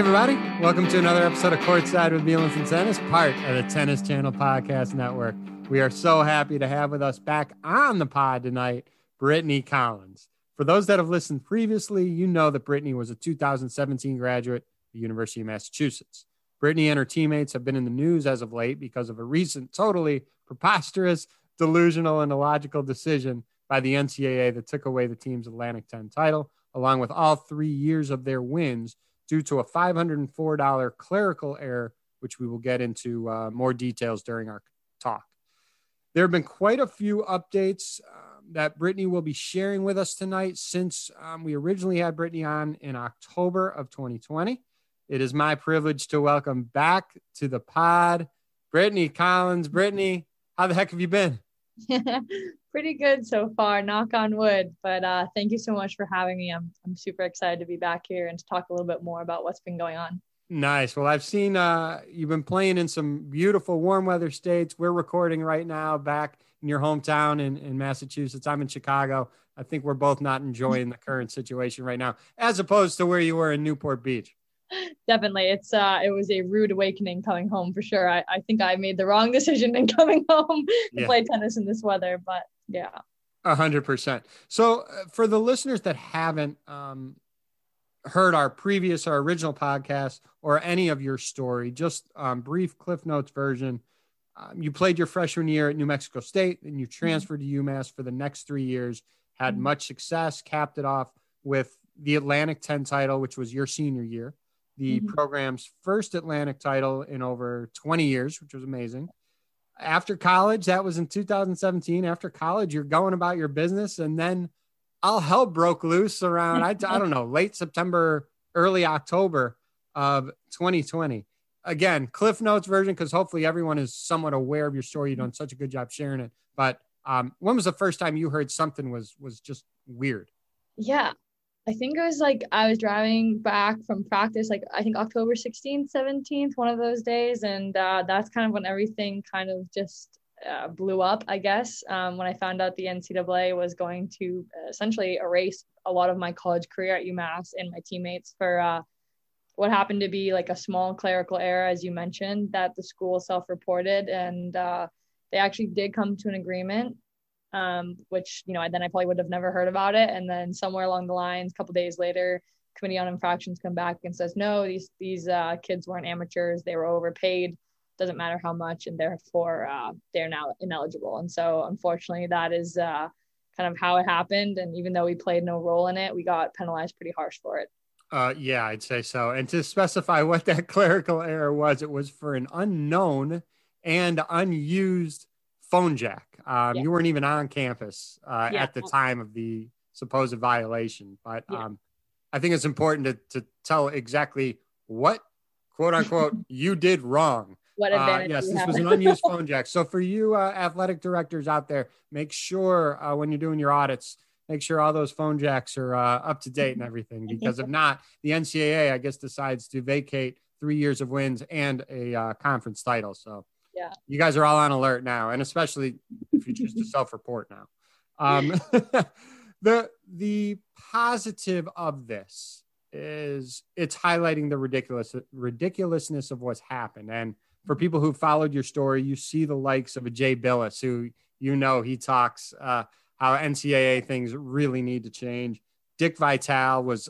everybody. Welcome to another episode of Courtside with Bielenson Tennis, part of the Tennis Channel Podcast Network. We are so happy to have with us back on the pod tonight, Brittany Collins. For those that have listened previously, you know that Brittany was a 2017 graduate at the University of Massachusetts. Brittany and her teammates have been in the news as of late because of a recent, totally preposterous, delusional, and illogical decision by the NCAA that took away the team's Atlantic 10 title, along with all three years of their wins due to a $504 clerical error, which we will get into uh, more details during our talk. There have been quite a few updates um, that Brittany will be sharing with us tonight since um, we originally had Brittany on in October of 2020. It is my privilege to welcome back to the pod Brittany Collins. Brittany, how the heck have you been? Pretty good so far, knock on wood. But uh, thank you so much for having me. I'm, I'm super excited to be back here and to talk a little bit more about what's been going on. Nice. Well, I've seen uh, you've been playing in some beautiful warm weather states. We're recording right now back in your hometown in, in Massachusetts. I'm in Chicago. I think we're both not enjoying the current situation right now, as opposed to where you were in Newport Beach definitely it's uh it was a rude awakening coming home for sure i, I think i made the wrong decision in coming home to yeah. play tennis in this weather but yeah a hundred percent so uh, for the listeners that haven't um heard our previous our original podcast or any of your story just um, brief cliff notes version um, you played your freshman year at new mexico state and you mm-hmm. transferred mm-hmm. to umass for the next three years had mm-hmm. much success capped it off with the atlantic 10 title which was your senior year the mm-hmm. program's first Atlantic title in over 20 years, which was amazing. After college, that was in 2017. After college, you're going about your business, and then all hell broke loose around, I, I don't know, late September, early October of 2020. Again, Cliff Notes version, because hopefully everyone is somewhat aware of your story. You've done such a good job sharing it. But um, when was the first time you heard something was was just weird? Yeah, I think it was like I was driving back from practice, like I think October 16th, 17th, one of those days. And uh, that's kind of when everything kind of just uh, blew up, I guess, um, when I found out the NCAA was going to essentially erase a lot of my college career at UMass and my teammates for uh, what happened to be like a small clerical error, as you mentioned, that the school self reported. And uh, they actually did come to an agreement um, which you know then I probably would have never heard about it. And then somewhere along the lines, a couple days later, Committee on Infractions come back and says, no, these these uh, kids weren't amateurs; they were overpaid. Doesn't matter how much, and therefore uh, they're now ineligible. And so, unfortunately, that is uh, kind of how it happened. And even though we played no role in it, we got penalized pretty harsh for it. Uh, yeah, I'd say so. And to specify what that clerical error was, it was for an unknown and unused phone jack. Um, yeah. You weren't even on campus uh, yeah. at the time of the supposed violation, but yeah. um, I think it's important to, to tell exactly what quote unquote you did wrong. What uh, yes, this was an unused phone jack. So for you uh, athletic directors out there, make sure uh, when you're doing your audits, make sure all those phone jacks are uh, up to date and everything. Because if not, the NCAA, I guess, decides to vacate three years of wins and a uh, conference title. So yeah. You guys are all on alert now and especially if you choose to self-report now. Um, the the positive of this is it's highlighting the ridiculous ridiculousness of what's happened. And for people who followed your story you see the likes of a jay Bilas, who you know he talks uh, how ncaa things really need to change. Dick vitale was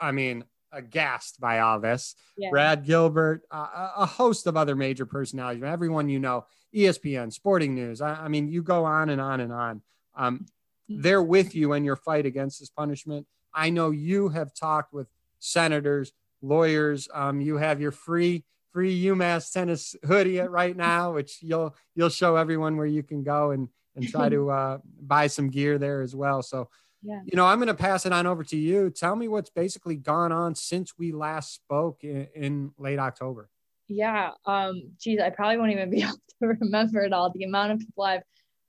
i mean aghast by all this. Yeah. Brad Gilbert, uh, a host of other major personalities, everyone you know, ESPN, Sporting News. I, I mean, you go on and on and on. Um, they're with you in your fight against this punishment. I know you have talked with senators, lawyers. Um, you have your free free UMass tennis hoodie right now, which you'll you'll show everyone where you can go and and try to uh, buy some gear there as well. So yeah. You know, I'm going to pass it on over to you. Tell me what's basically gone on since we last spoke in, in late October. Yeah. Um, geez, I probably won't even be able to remember it all. The amount of people I've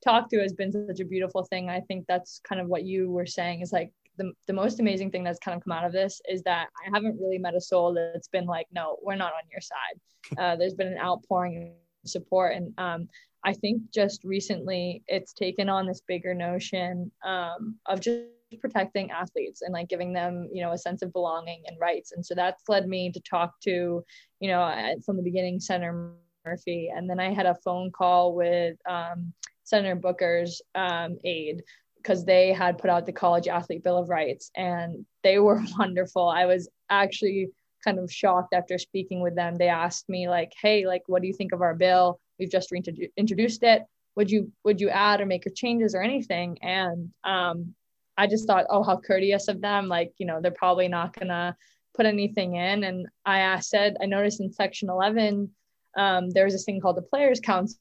talked to has been such a beautiful thing. I think that's kind of what you were saying is like the, the most amazing thing that's kind of come out of this is that I haven't really met a soul that's been like, no, we're not on your side. Uh, there's been an outpouring of support. And um, I think just recently it's taken on this bigger notion um, of just protecting athletes and like giving them you know a sense of belonging and rights. And so that's led me to talk to you know from the beginning senator murphy. And then i had a phone call with um, senator booker's um, aide because they had put out the college athlete bill of rights and they were wonderful. I was actually kind of shocked after speaking with them. They asked me like hey like what do you think of our bill we've just reintroduced it. Would you would you add or make your changes or anything? And um, i just thought oh how courteous of them. Like you know they're probably not gonna put anything in. And i said i noticed in section 11 um, there's this thing called the players council.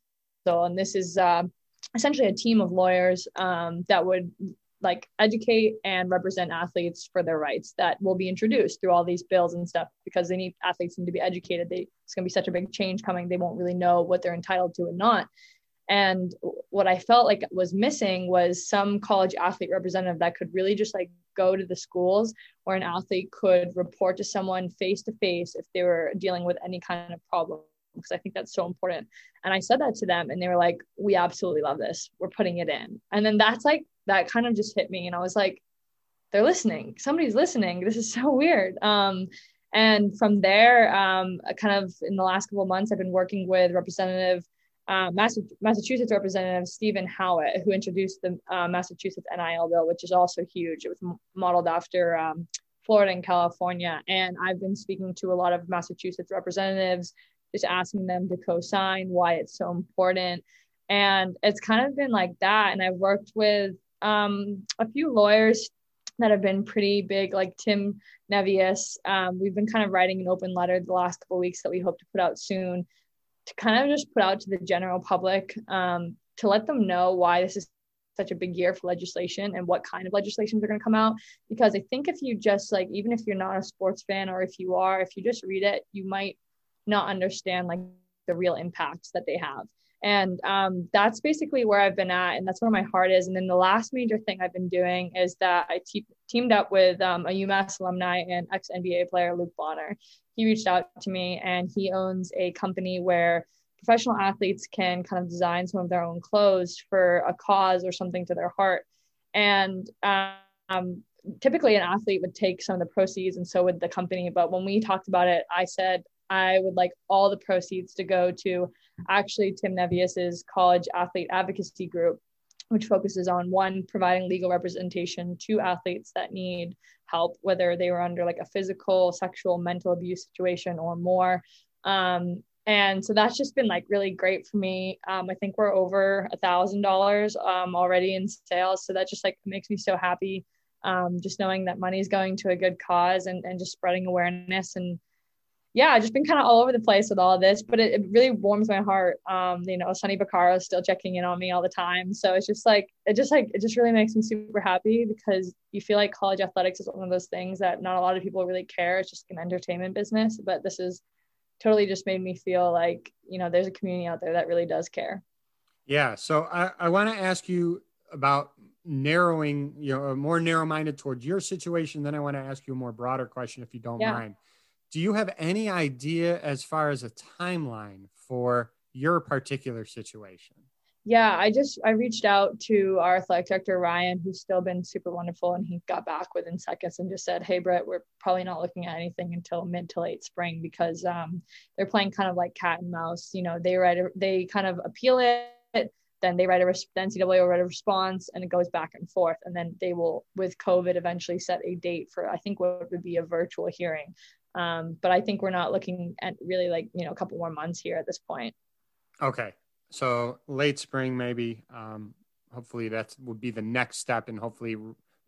And this is uh, essentially a team of lawyers um, that would like educate and represent athletes for their rights that will be introduced through all these bills and stuff because they need athletes need to be educated. They, it's going to be such a big change coming. They won't really know what they're entitled to and not. And what I felt like was missing was some college athlete representative that could really just like go to the schools where an athlete could report to someone face to face if they were dealing with any kind of problem. Because I think that's so important. And I said that to them, and they were like, We absolutely love this. We're putting it in. And then that's like, that kind of just hit me. And I was like, They're listening. Somebody's listening. This is so weird. Um, and from there, um, kind of in the last couple months, I've been working with Representative uh, Massachusetts Representative Steven Howitt, who introduced the uh, Massachusetts NIL bill, which is also huge. It was m- modeled after um, Florida and California. And I've been speaking to a lot of Massachusetts representatives, just asking them to co sign why it's so important. And it's kind of been like that. And I've worked with um, a few lawyers that have been pretty big, like Tim Nevius. Um, we've been kind of writing an open letter the last couple weeks that we hope to put out soon to kind of just put out to the general public um, to let them know why this is such a big year for legislation and what kind of legislations are going to come out because i think if you just like even if you're not a sports fan or if you are if you just read it you might not understand like the real impacts that they have. And um, that's basically where i've been at and that's where my heart is. And then the last major thing i've been doing is that I te- teamed up with um, a umass alumni and ex-nba player luke bonner. He reached out to me and he owns a company where professional athletes can kind of design some of their own clothes for a cause or something to their heart. And um, typically an athlete would take some of the proceeds and so would the company. But when we talked about it i said i would like all the proceeds to go to actually tim nevius's college athlete advocacy group which focuses on one providing legal representation to athletes that need help whether they were under like a physical sexual mental abuse situation or more. Um, and so that's just been like really great for me. Um, i think we're over a thousand dollars um, already in sales. So that just like makes me so happy um, just knowing that money is going to a good cause and, and just spreading awareness and yeah, I've just been kind of all over the place with all of this, but it, it really warms my heart. Um, you know, Sonny Vaccaro is still checking in on me all the time. So it's just like, it just like, it just really makes me super happy because you feel like college athletics is one of those things that not a lot of people really care. It's just an entertainment business, but this is totally just made me feel like, you know, there's a community out there that really does care. Yeah. So I, I want to ask you about narrowing, you know, more narrow minded towards your situation. Then I want to ask you a more broader question, if you don't yeah. mind do you have any idea as far as a timeline for your particular situation? Yeah, I just I reached out to our athletic director Ryan, who's still been super wonderful, and he got back within seconds and just said, "Hey, Brett, we're probably not looking at anything until mid to late spring because um, they're playing kind of like cat and mouse. You know, they write a, they kind of appeal it, then they write a NCAA will write a response, and it goes back and forth, and then they will, with COVID, eventually set a date for I think what would be a virtual hearing. Um, but I think we're not looking at really like, you know, a couple more months here at this point. Okay. So late spring, maybe. Um, hopefully that would be the next step in hopefully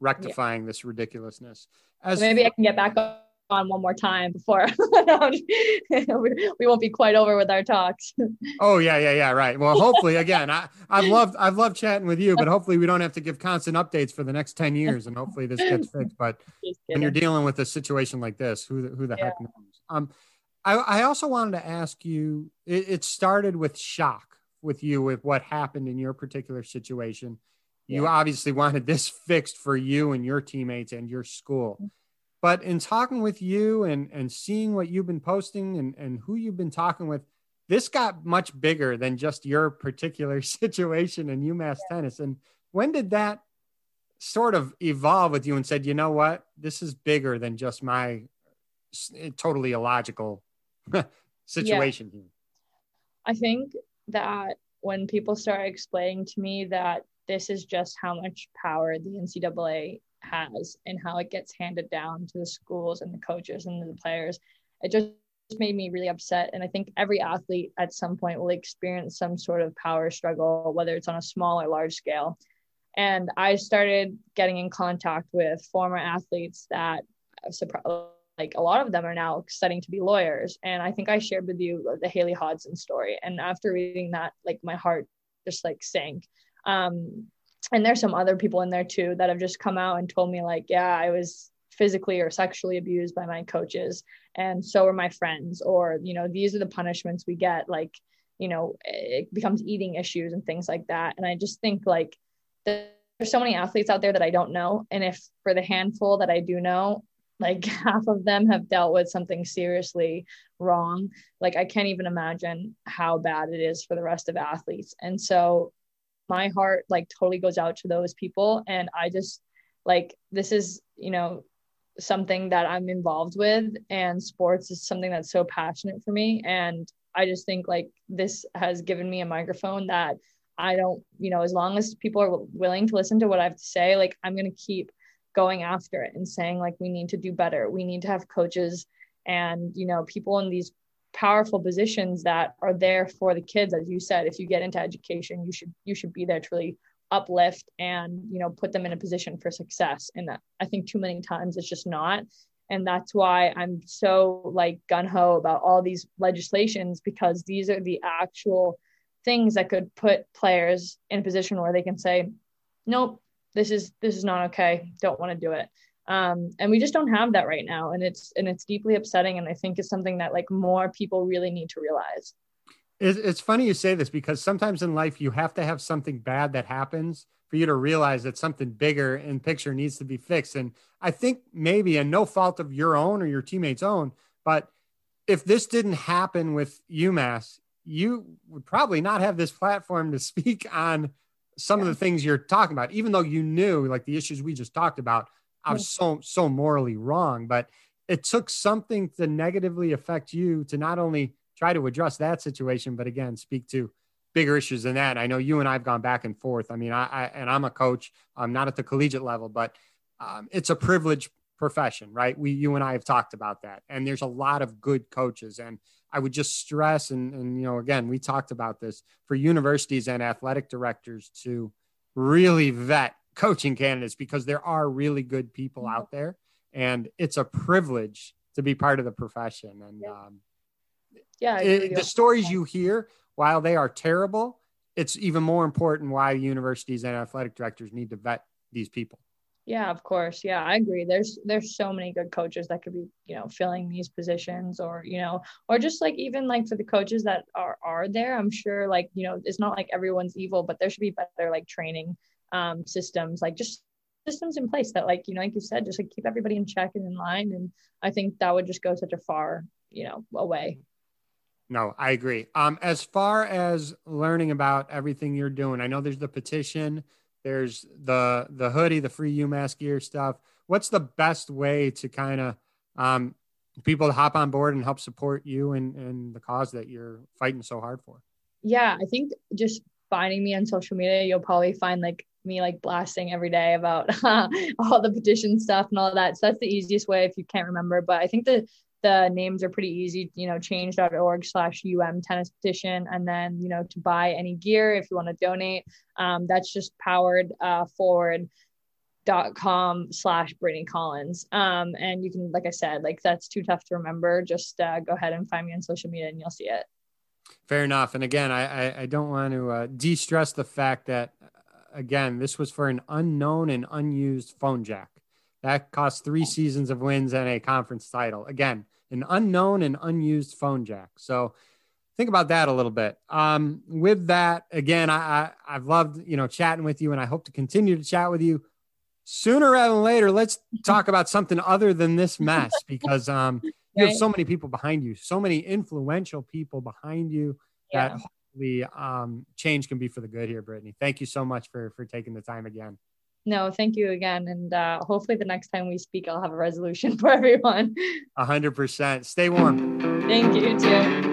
rectifying yeah. this ridiculousness. As maybe I can get back on one more time before we won't be quite over with our talks. oh yeah, yeah, yeah, right. Well, hopefully again, I, I've loved I've loved chatting with you, but hopefully we don't have to give constant updates for the next 10 years and hopefully this gets fixed. But when you're dealing with a situation like this, who the, who the yeah. heck knows? Um I, I also wanted to ask you, it, it started with shock with you with what happened in your particular situation. You yeah. obviously wanted this fixed for you and your teammates and your school. But in talking with you and, and seeing what you've been posting and, and who you've been talking with, this got much bigger than just your particular situation in UMass yeah. tennis. And when did that sort of evolve with you and said, you know what, this is bigger than just my eh, totally illogical situation yeah. here? I think that when people start explaining to me that this is just how much power the NCAA has and how it gets handed down to the schools and the coaches and the players, it just made me really upset. And I think every athlete at some point will experience some sort of power struggle, whether it's on a small or large scale. And I started getting in contact with former athletes that like a lot of them are now studying to be lawyers. And I think I shared with you the Haley Hodson story. And after reading that, like my heart just like sank. Um, and there's some other people in there too that have just come out and told me like, yeah, I was physically or sexually abused by my coaches and so are my friends or you know these are the punishments we get like you know it becomes eating issues and things like that. And i just think like there's so many athletes out there that i don't know. And if for the handful that i do know like half of them have dealt with something seriously wrong. Like i can't even imagine how bad it is for the rest of athletes. And so my heart like totally goes out to those people. And i just like this is you know something that i'm involved with and sports is something that's so passionate for me. And i just think like this has given me a microphone that i don't you know as long as people are willing to listen to what i have to say like i'm going to keep going after it and saying like we need to do better. We need to have coaches and you know people in these powerful positions that are there for the kids as you said if you get into education you should you should be there to really uplift and you know put them in a position for success. And i think too many times it's just not. And that's why i'm so like gun-ho about all these legislations because these are the actual things that could put players in a position where they can say nope this is this is not okay. Don't want to do it um, and we just don't have that right now and it's and it's deeply upsetting and i think it's something that like more people really need to realize. It's funny you say this because sometimes in life you have to have something bad that happens for you to realize that something bigger in picture needs to be fixed. And i think maybe and no fault of your own or your teammates own but if this didn't happen with umass you would probably not have this platform to speak on some yeah. of the things you're talking about even though you knew like the issues we just talked about I was so so morally wrong, but it took something to negatively affect you to not only try to address that situation, but again, speak to bigger issues than that. I know you and I've gone back and forth. I mean, I, I and I'm a coach. I'm not at the collegiate level, but um, it's a privileged profession, right? We, you and I have talked about that, and there's a lot of good coaches. And I would just stress, and and you know, again, we talked about this for universities and athletic directors to really vet coaching candidates because there are really good people mm-hmm. out there. And it's a privilege to be part of the profession. And yeah, um, yeah it, the stories you hear while they are terrible it's even more important why universities and athletic directors need to vet these people. Yeah of course. Yeah i agree. There's there's so many good coaches that could be you know filling these positions or you know or just like even like for the coaches that are are there i'm sure like you know it's not like everyone's evil but there should be better like training um, systems, like just systems in place that, like, you know, like you said, just like keep everybody in check and in line. And I think that would just go such a far, you know, away. No, I agree. Um, as far as learning about everything you're doing, I know there's the petition, there's the the hoodie, the free UMass gear stuff. What's the best way to kind of um, people to hop on board and help support you and, and the cause that you're fighting so hard for? Yeah, I think just finding me on social media, you'll probably find like me like blasting every day about all the petition stuff and all that. So that's the easiest way if you can't remember. But I think the the names are pretty easy, you know, change.org slash UM tennis petition. And then, you know, to buy any gear if you want to donate, um, that's just powered uh, forward dot com slash Brittany Collins. Um, and you can, like I said, like that's too tough to remember. Just uh, go ahead and find me on social media and you'll see it. Fair enough. And again, I, I, I don't want to uh, de stress the fact that again, this was for an unknown and unused phone jack. That cost three seasons of wins and a conference title. Again, an unknown and unused phone jack. So think about that a little bit. Um, with that, again, I, I have loved you know chatting with you, and I hope to continue to chat with you sooner rather than later. Let's talk about something other than this mess because um, you have so many people behind you, so many influential people behind you yeah. that the um, change can be for the good here, Brittany. Thank you so much for for taking the time again. no, thank you again. And uh, hopefully the next time we speak, I'll have a resolution for everyone. A hundred percent. Stay warm. Thank you too.